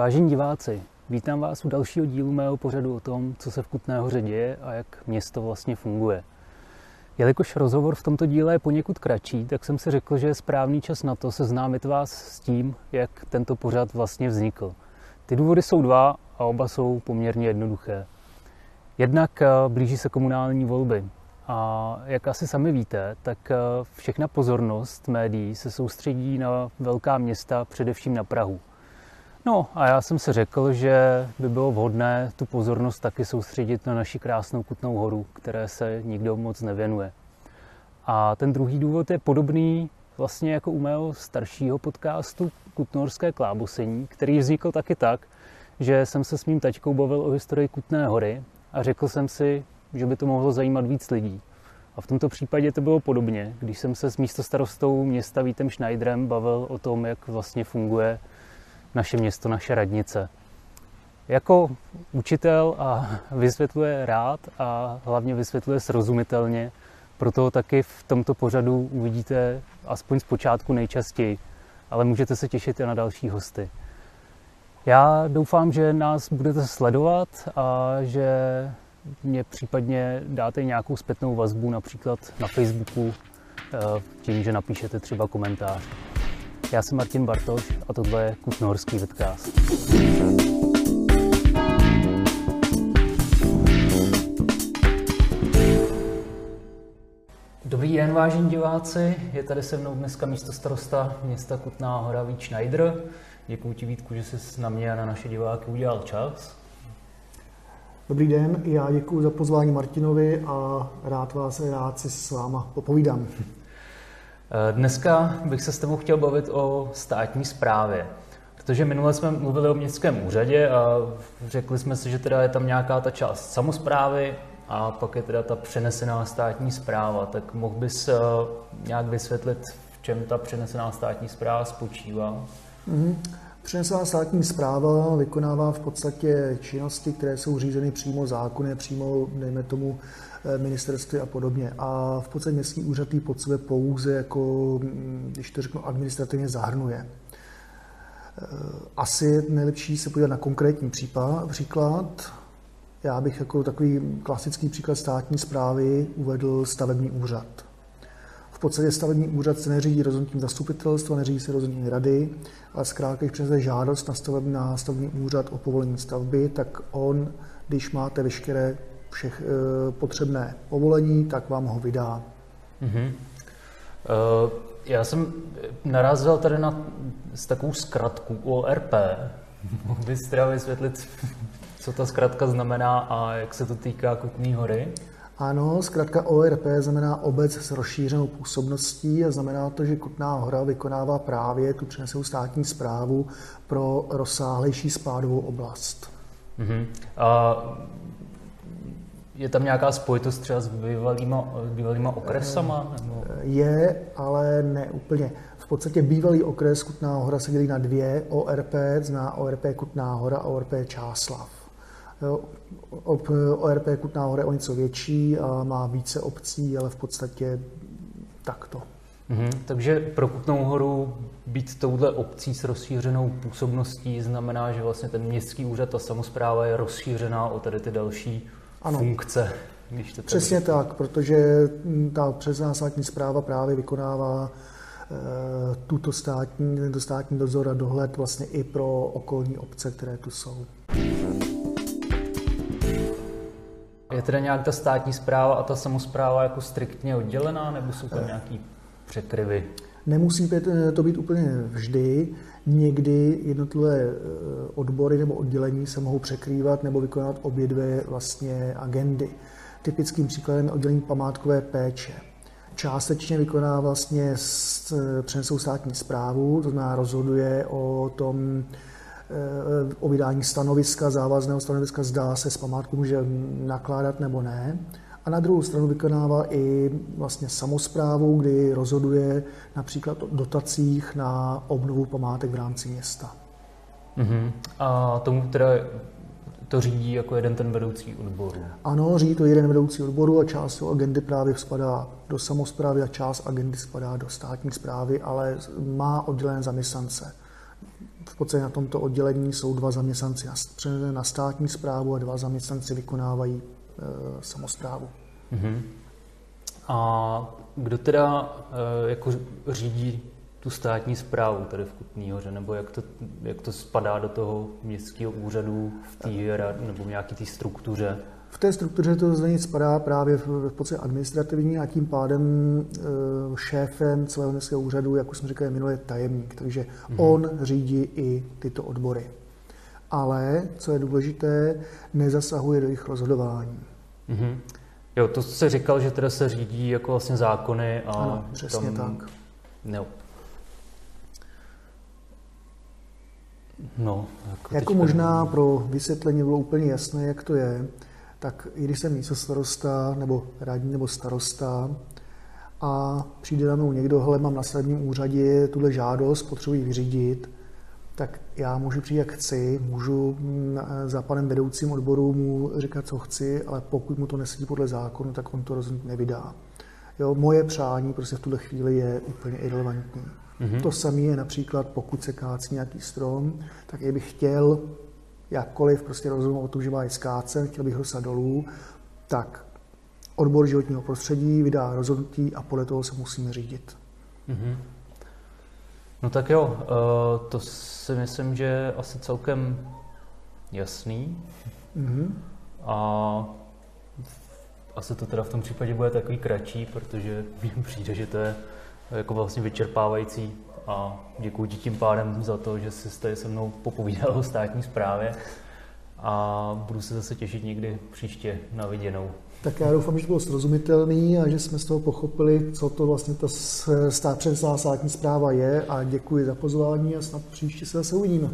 Vážení diváci, vítám vás u dalšího dílu mého pořadu o tom, co se v Kutné hoře děje a jak město vlastně funguje. Jelikož rozhovor v tomto díle je poněkud kratší, tak jsem si řekl, že je správný čas na to seznámit vás s tím, jak tento pořad vlastně vznikl. Ty důvody jsou dva a oba jsou poměrně jednoduché. Jednak eh, blíží se komunální volby. A jak asi sami víte, tak eh, všechna pozornost médií se soustředí na velká města, především na Prahu. No a já jsem si řekl, že by bylo vhodné tu pozornost taky soustředit na naši krásnou Kutnou horu, které se nikdo moc nevěnuje. A ten druhý důvod je podobný vlastně jako u mého staršího podcastu Kutnorské klábosení, který vznikl taky tak, že jsem se s mým tačkou bavil o historii Kutné hory a řekl jsem si, že by to mohlo zajímat víc lidí. A v tomto případě to bylo podobně, když jsem se s místostarostou města Vítem Schneiderem bavil o tom, jak vlastně funguje naše město, naše radnice. Jako učitel a vysvětluje rád a hlavně vysvětluje srozumitelně, proto taky v tomto pořadu uvidíte aspoň z počátku nejčastěji, ale můžete se těšit i na další hosty. Já doufám, že nás budete sledovat a že mě případně dáte nějakou zpětnou vazbu, například na Facebooku, eh, tím, že napíšete třeba komentář. Já jsem Martin Bartoš a tohle je Kutnohorský vidcast. Dobrý den, vážení diváci. Je tady se mnou dneska místo starosta města Kutná Hora Vít Schneider. Děkuji ti Vítku, že jsi na mě a na naše diváky udělal čas. Dobrý den, já děkuji za pozvání Martinovi a rád vás rád si s váma popovídám. Dneska bych se s tebou chtěl bavit o státní správě. Protože minule jsme mluvili o městském úřadě a řekli jsme si, že teda je tam nějaká ta část samozprávy a pak je teda ta přenesená státní zpráva. Tak mohl bys eh, nějak vysvětlit, v čem ta přenesená státní zpráva spočívá? Mm-hmm. Přenesená státní zpráva vykonává v podstatě činnosti, které jsou řízeny přímo zákony, přímo, dejme tomu, eh, ministerství a podobně. A v podstatě městský úřad pod sebe pouze jako, mm, když to řeknu, administrativně zahrnuje. Eh, asi je nejlepší se podívat na konkrétní případ, příklad. Já bych jako takový klasický příklad státní zprávy uvedl stavební úřad. Podstatě stavební úřad se neřídí rozhodnutím zastupitelstva, neřídí se rozhodnutím rady, ale zkrátka, když přinese žádost na na stavební úřad o povolení stavby, tak on, když máte veškeré všech e, potřebné povolení, tak vám ho vydá. Mm-hmm. Uh, já jsem narazil tady na s takovou zkratku ORP. Mohl bys teda vysvětlit, co ta zkratka znamená a jak se to týká Kutné hory? Ano, zkrátka ORP znamená obec s rozšířenou působností a znamená to, že Kutná hora vykonává právě tu přenesenou státní zprávu pro rozsáhlejší spádovou oblast. Uh-huh. A je tam nějaká spojitost třeba s bývalýma, bývalýma okresama? Nebo? Je, ale ne úplně. V podstatě bývalý okres Kutná hora se dělí na dvě ORP, zná ORP Kutná hora a ORP Čáslav. ORP Kutná hora je o něco větší a má více obcí, ale v podstatě takto. Mm-hmm. Takže pro Kutnou horu být touhle obcí s rozšířenou působností znamená, že vlastně ten městský úřad, ta samozpráva je rozšířená o tady ty další ano. funkce. Když to Přesně tady... tak, protože ta přesná státní zpráva právě vykonává e, tuto státní, tento státní dozor a dohled vlastně i pro okolní obce, které tu jsou. Je teda nějak ta státní zpráva a ta samozpráva jako striktně oddělená, nebo jsou tam nějaký překryvy? Nemusí to být úplně vždy. Někdy jednotlivé eh, odbory nebo oddělení se mohou překrývat nebo vykonat obě dvě vlastně agendy. Typickým příkladem je oddělení památkové péče. Částečně vykoná vlastně eh, přenesou státní zprávu, to znamená rozhoduje o tom, o vydání stanoviska, závazného stanoviska, zdá se s památkou může nakládat nebo ne. A na druhou stranu vykonává i vlastně samozprávu, kdy rozhoduje například o dotacích na obnovu památek v rámci města. Uh-huh. A tomu teda to řídí jako jeden ten vedoucí odboru? Ano, řídí to jeden vedoucí odboru a část agendy právě spadá do samozprávy a část agendy spadá do státní zprávy, ale má oddělené zaměstnance v podstatě na tomto oddělení jsou dva zaměstnanci na státní zprávu a dva zaměstnanci vykonávají e, samozprávu. Mm-hmm. A kdo teda e, jako řídí tu státní zprávu tady v Kutný hoře, nebo jak to, jak to spadá do toho městského úřadu v té nebo v nějaké té struktuře? V té struktuře to zde spadá právě v, v podstatě administrativní a tím pádem e, šéfem celého městského úřadu, jak už jsem říkal, je minulý tajemník, takže mm-hmm. on řídí i tyto odbory. Ale, co je důležité, nezasahuje do jejich rozhodování. Mm-hmm. Jo, to se říkal, že teda se řídí jako vlastně zákony a ano, přesně tam... tak. No. No, jako, jako možná pro vysvětlení bylo úplně jasné, jak to je, tak i když jsem místo starosta nebo radní nebo starosta a přijde na mnou někdo, hele, mám na stavebním úřadě tuhle žádost, potřebuji vyřídit, tak já můžu přijít jak chci, můžu mm, za panem vedoucím odboru mu říkat, co chci, ale pokud mu to nesedí podle zákonu, tak on to rozhodně nevydá. Jo, moje přání prostě v tuhle chvíli je úplně irrelevantní. Mm-hmm. To samé je například, pokud se kácí nějaký strom, tak já bych chtěl jakkoliv prostě rozhodnout o tom, že má je skácen, chtěl bych ho dolů, tak odbor životního prostředí vydá rozhodnutí a podle toho se musíme řídit. Mm-hmm. No tak jo, uh, to si myslím, že je asi celkem jasný. Mm-hmm. A asi to teda v tom případě bude takový kratší, protože mi přijde, že to je jako vlastně vyčerpávající a děkuji ti tím pádem za to, že jsi tady se mnou popovídal o státní správě a budu se zase těšit někdy příště na viděnou. Tak já doufám, že to bylo srozumitelný a že jsme z toho pochopili, co to vlastně ta stát, státní zpráva je a děkuji za pozvání a snad příště se zase uvidíme.